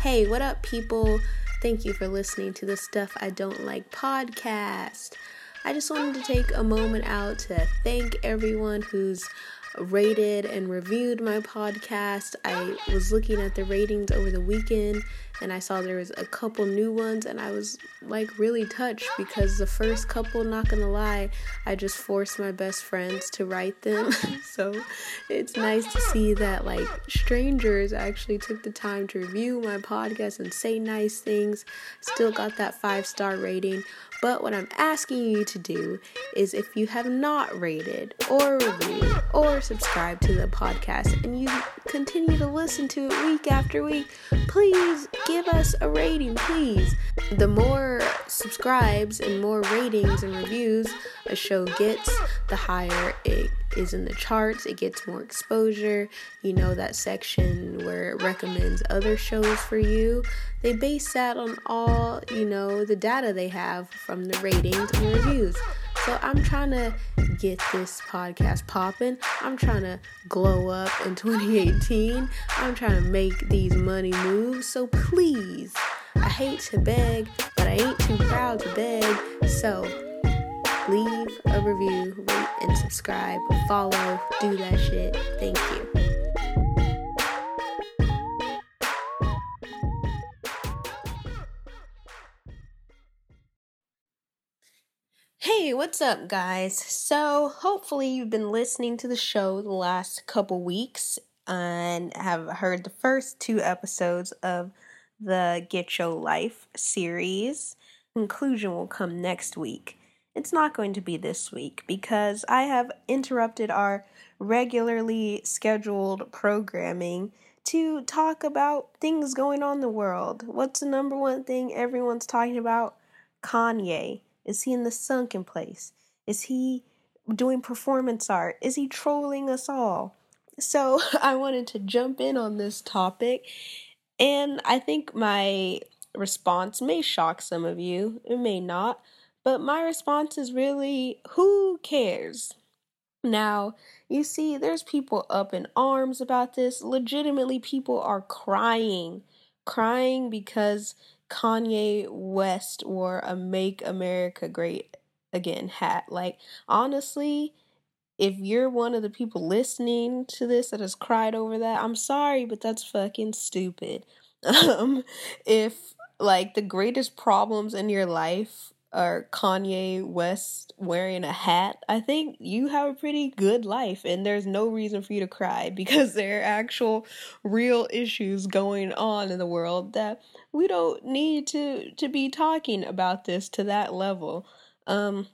Hey, what up, people? Thank you for listening to the Stuff I Don't Like podcast. I just wanted to take a moment out to thank everyone who's rated and reviewed my podcast. I was looking at the ratings over the weekend and I saw there was a couple new ones and I was like really touched because the first couple, not gonna lie, I just forced my best friends to write them. so it's nice to see that like strangers actually took the time to review my podcast and say nice things. Still got that five star rating. But what I'm asking you to do is if you have not rated or reviewed or subscribed to the podcast and you continue to listen to it week after week, please give us a rating, please. The more subscribes and more ratings and reviews a show gets, the higher it is in the charts, it gets more exposure. You know, that section where it recommends other shows for you. They base that on all, you know, the data they have from the ratings and reviews. So I'm trying to get this podcast popping. I'm trying to glow up in 2018. I'm trying to make these money moves. So please, I hate to beg, but I ain't too proud to beg. So leave a review, rate, and subscribe. Follow, do that shit. Thank you. Hey, what's up, guys? So, hopefully, you've been listening to the show the last couple weeks and have heard the first two episodes of the Get Your Life series. Conclusion will come next week. It's not going to be this week because I have interrupted our regularly scheduled programming to talk about things going on in the world. What's the number one thing everyone's talking about? Kanye. Is he in the sunken place? Is he doing performance art? Is he trolling us all? So I wanted to jump in on this topic, and I think my response may shock some of you, it may not, but my response is really who cares? Now, you see, there's people up in arms about this. Legitimately, people are crying, crying because Kanye West wore a Make America Great Again hat. Like, honestly, if you're one of the people listening to this that has cried over that, I'm sorry, but that's fucking stupid. Um, if like the greatest problems in your life are Kanye West wearing a hat, I think you have a pretty good life and there's no reason for you to cry because there are actual real issues going on in the world that we don't need to to be talking about this to that level. Um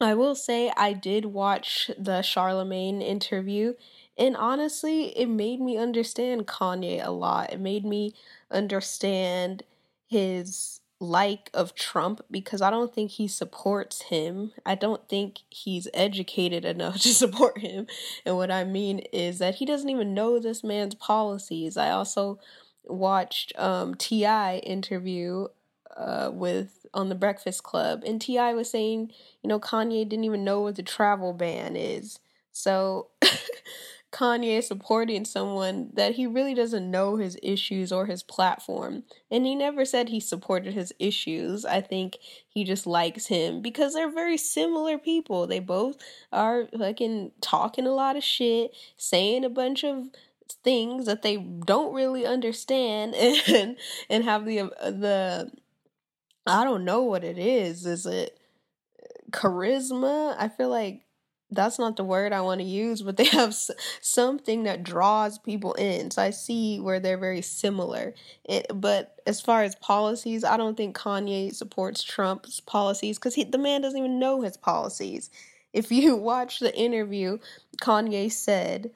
I will say I did watch the Charlemagne interview and honestly, it made me understand Kanye a lot. It made me understand his like of Trump because I don't think he supports him. I don't think he's educated enough to support him. And what I mean is that he doesn't even know this man's policies. I also watched um TI interview uh with on the Breakfast Club and TI was saying, you know, Kanye didn't even know what the travel ban is. So Kanye supporting someone that he really doesn't know his issues or his platform. And he never said he supported his issues. I think he just likes him because they're very similar people. They both are fucking talking a lot of shit, saying a bunch of things that they don't really understand and and have the the I don't know what it is. Is it charisma? I feel like that's not the word I want to use, but they have something that draws people in. So I see where they're very similar. It, but as far as policies, I don't think Kanye supports Trump's policies because the man doesn't even know his policies. If you watch the interview, Kanye said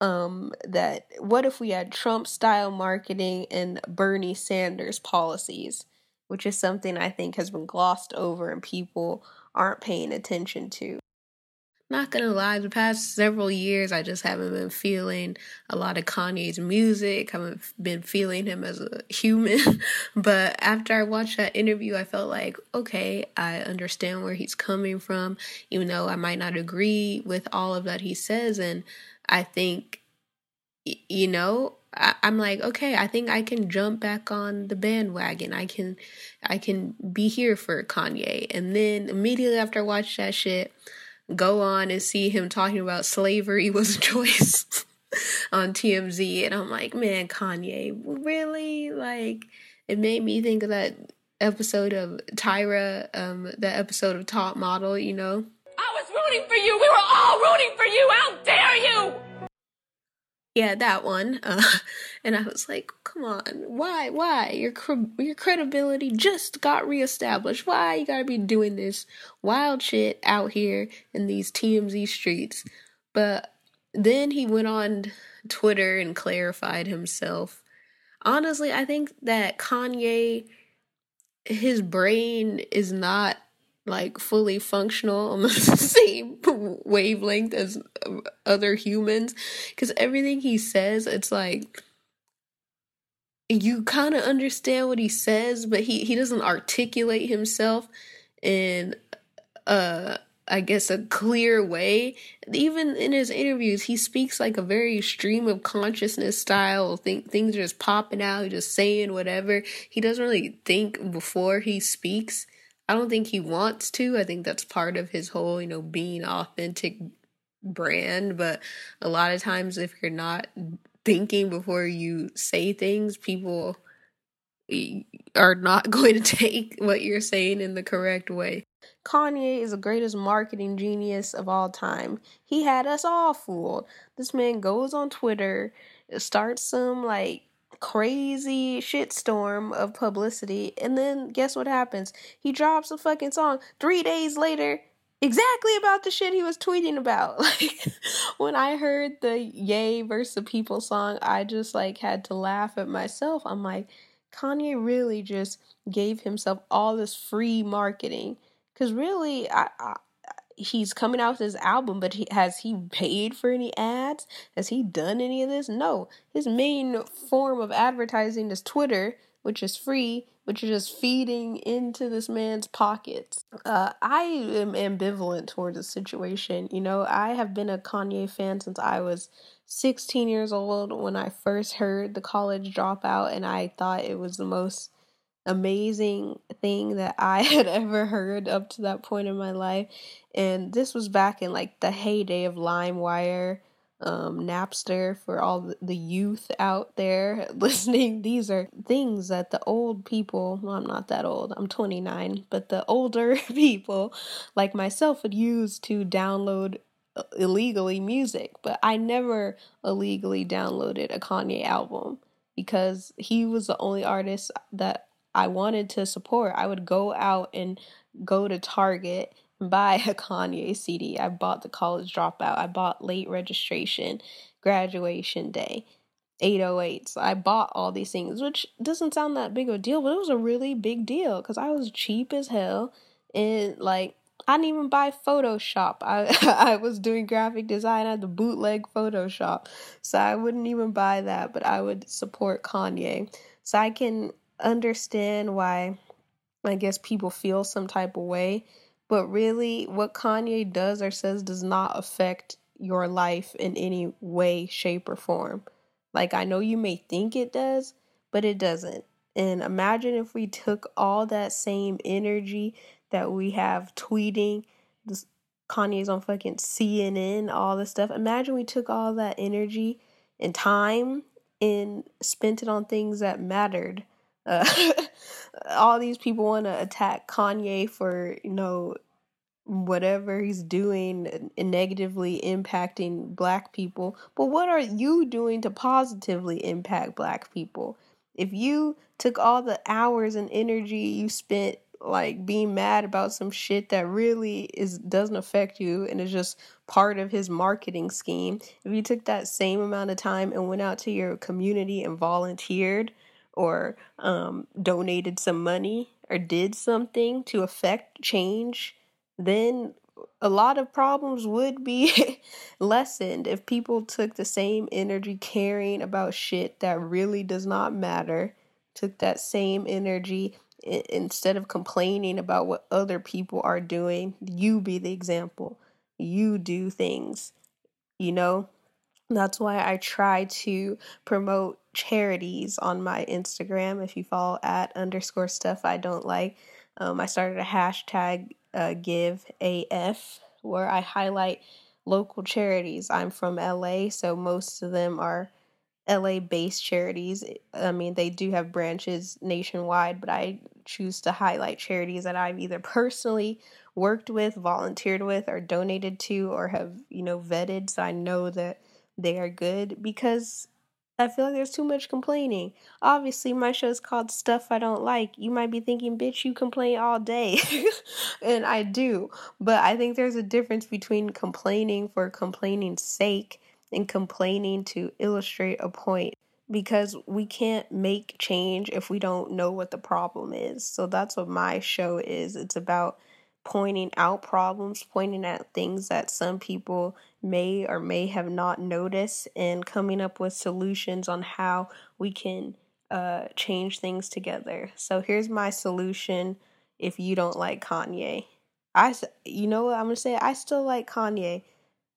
um, that what if we had Trump style marketing and Bernie Sanders policies, which is something I think has been glossed over and people aren't paying attention to. Not gonna lie, the past several years, I just haven't been feeling a lot of Kanye's music. I haven't been feeling him as a human. but after I watched that interview, I felt like, okay, I understand where he's coming from, even though I might not agree with all of that he says. And I think you know, I, I'm like, okay, I think I can jump back on the bandwagon. I can, I can be here for Kanye. And then immediately after I watch that shit, go on and see him talking about slavery was a choice on TMZ, and I'm like, man, Kanye, really? Like, it made me think of that episode of Tyra, um, that episode of Top Model, you know? I was rooting for you. We were all rooting for you. How dare you? Yeah, that one. Uh, and I was like, come on, why, why? Your your credibility just got reestablished. Why you gotta be doing this wild shit out here in these TMZ streets? But then he went on Twitter and clarified himself. Honestly, I think that Kanye, his brain is not like fully functional on the same wavelength as other humans because everything he says it's like you kind of understand what he says but he he doesn't articulate himself in uh I guess a clear way. Even in his interviews, he speaks like a very stream of consciousness style. Think things are just popping out, just saying whatever. He doesn't really think before he speaks. I don't think he wants to. I think that's part of his whole, you know, being authentic brand. But a lot of times, if you're not thinking before you say things, people are not going to take what you're saying in the correct way. Kanye is the greatest marketing genius of all time. He had us all fooled. This man goes on Twitter, starts some like crazy shitstorm of publicity. And then guess what happens? He drops a fucking song three days later, exactly about the shit he was tweeting about. Like when I heard the Ye versus the People song, I just like had to laugh at myself. I'm like, Kanye really just gave himself all this free marketing. Cause really, I, I he's coming out with his album, but he, has he paid for any ads? Has he done any of this? No. His main form of advertising is Twitter, which is free, which is just feeding into this man's pockets. Uh, I am ambivalent towards the situation. You know, I have been a Kanye fan since I was 16 years old when I first heard the college dropout, and I thought it was the most amazing thing that I had ever heard up to that point in my life. And this was back in like the heyday of LimeWire, um, Napster for all the youth out there listening. These are things that the old people, well, I'm not that old, I'm 29, but the older people like myself would use to download uh, illegally music. But I never illegally downloaded a Kanye album because he was the only artist that I wanted to support, I would go out and go to Target and buy a Kanye CD. I bought the college dropout. I bought late registration, graduation day, 808s. I bought all these things, which doesn't sound that big of a deal, but it was a really big deal because I was cheap as hell. And like, I didn't even buy Photoshop. I I was doing graphic design at the bootleg Photoshop. So I wouldn't even buy that, but I would support Kanye. So I can understand why I guess people feel some type of way, but really what Kanye does or says does not affect your life in any way, shape, or form. Like, I know you may think it does, but it doesn't. And imagine if we took all that same energy that we have tweeting, this Kanye's on fucking CNN, all this stuff. Imagine we took all that energy and time and spent it on things that mattered uh, all these people want to attack Kanye for, you know, whatever he's doing and negatively impacting black people. But what are you doing to positively impact black people? If you took all the hours and energy you spent like being mad about some shit that really is doesn't affect you and is just part of his marketing scheme, if you took that same amount of time and went out to your community and volunteered or um, donated some money or did something to affect change, then a lot of problems would be lessened if people took the same energy caring about shit that really does not matter, took that same energy instead of complaining about what other people are doing, you be the example. You do things, you know? That's why I try to promote charities on my Instagram. If you follow at underscore stuff I don't like, um, I started a hashtag uh, give AF where I highlight local charities. I'm from LA, so most of them are LA based charities. I mean, they do have branches nationwide, but I choose to highlight charities that I've either personally worked with, volunteered with, or donated to, or have, you know, vetted. So I know that they are good because I feel like there's too much complaining. Obviously, my show is called Stuff I Don't Like. You might be thinking, bitch, you complain all day. and I do. But I think there's a difference between complaining for complaining's sake and complaining to illustrate a point because we can't make change if we don't know what the problem is. So that's what my show is. It's about pointing out problems, pointing at things that some people may or may have not noticed, and coming up with solutions on how we can uh, change things together. So here's my solution if you don't like Kanye. I, you know what I'm gonna say? I still like Kanye.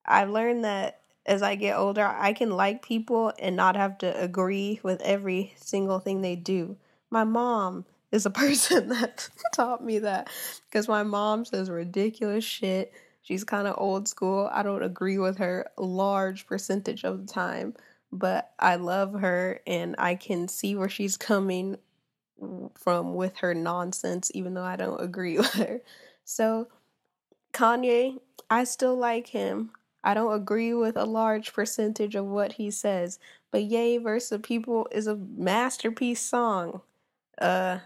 I've learned that as I get older, I can like people and not have to agree with every single thing they do. My mom is a person that taught me that because my mom says ridiculous shit. She's kind of old school. I don't agree with her a large percentage of the time, but I love her and I can see where she's coming from with her nonsense, even though I don't agree with her. So, Kanye, I still like him. I don't agree with a large percentage of what he says, but Ye versus People is a masterpiece song. Uh,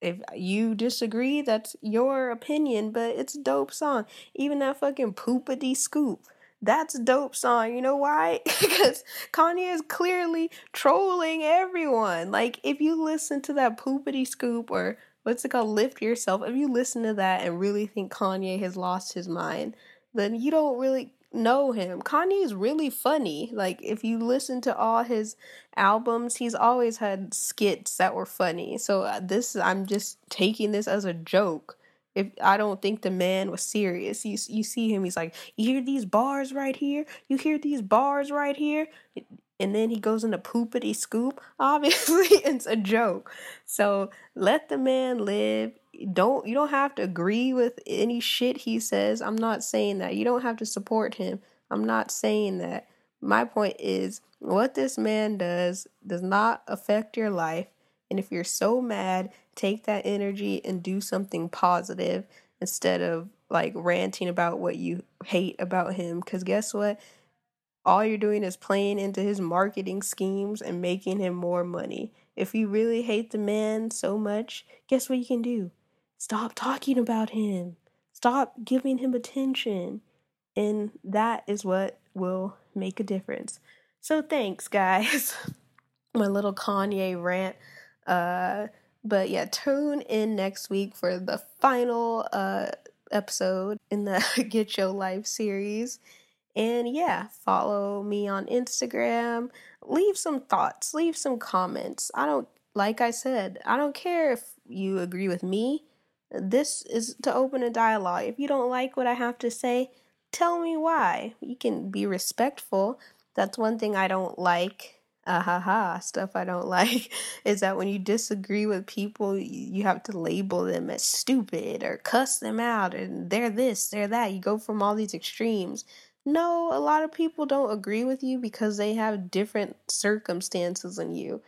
if you disagree, that's your opinion, but it's a dope song. Even that fucking poopity scoop. That's a dope song. You know why? because Kanye is clearly trolling everyone. Like, if you listen to that poopity scoop or what's it called, lift yourself, if you listen to that and really think Kanye has lost his mind, then you don't really know him. Kanye is really funny. Like if you listen to all his albums, he's always had skits that were funny. So uh, this I'm just taking this as a joke. If I don't think the man was serious, you you see him, he's like, you hear these bars right here, you hear these bars right here, and then he goes into poopity scoop. Obviously, it's a joke. So let the man live don't you don't have to agree with any shit he says. I'm not saying that. You don't have to support him. I'm not saying that. My point is what this man does does not affect your life. And if you're so mad, take that energy and do something positive instead of like ranting about what you hate about him. Because guess what? All you're doing is playing into his marketing schemes and making him more money. If you really hate the man so much, guess what you can do? Stop talking about him. Stop giving him attention. And that is what will make a difference. So thanks, guys. My little Kanye rant. Uh, but yeah, tune in next week for the final uh, episode in the Get Your Life series. And yeah, follow me on Instagram. Leave some thoughts, leave some comments. I don't, like I said, I don't care if you agree with me this is to open a dialogue. If you don't like what I have to say, tell me why. You can be respectful. That's one thing I don't like. Ah ha ha, stuff I don't like is that when you disagree with people, you have to label them as stupid or cuss them out and they're this, they're that. You go from all these extremes. No, a lot of people don't agree with you because they have different circumstances than you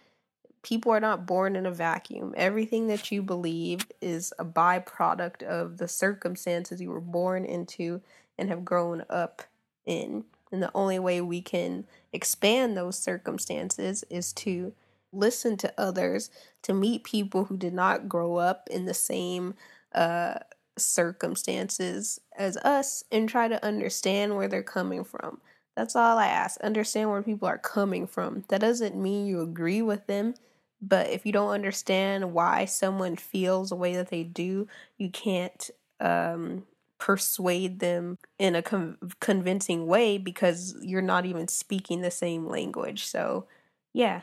people are not born in a vacuum. Everything that you believe is a byproduct of the circumstances you were born into and have grown up in. And the only way we can expand those circumstances is to listen to others, to meet people who did not grow up in the same uh, circumstances as us, and try to understand where they're coming from. That's all I ask. Understand where people are coming from. That doesn't mean you agree with them. But if you don't understand why someone feels the way that they do, you can't um, persuade them in a convincing way because you're not even speaking the same language. So, yeah.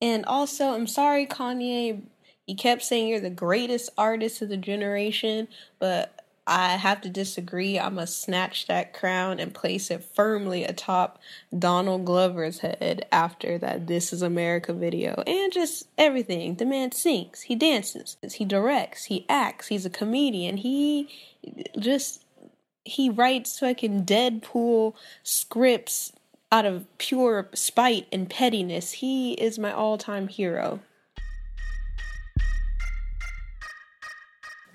And also, I'm sorry, Kanye. You kept saying you're the greatest artist of the generation, but I have to disagree. I'm going to snatch that crown and place it firmly atop Donald Glover's head after that This Is America video. And just everything. The man sings, he dances, he directs, he acts, he's a comedian. He just, he writes fucking Deadpool scripts out of pure spite and pettiness. He is my all time hero.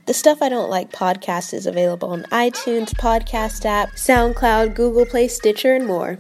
The Stuff I Don't Like podcast is available on iTunes, Podcast app, SoundCloud, Google Play, Stitcher, and more.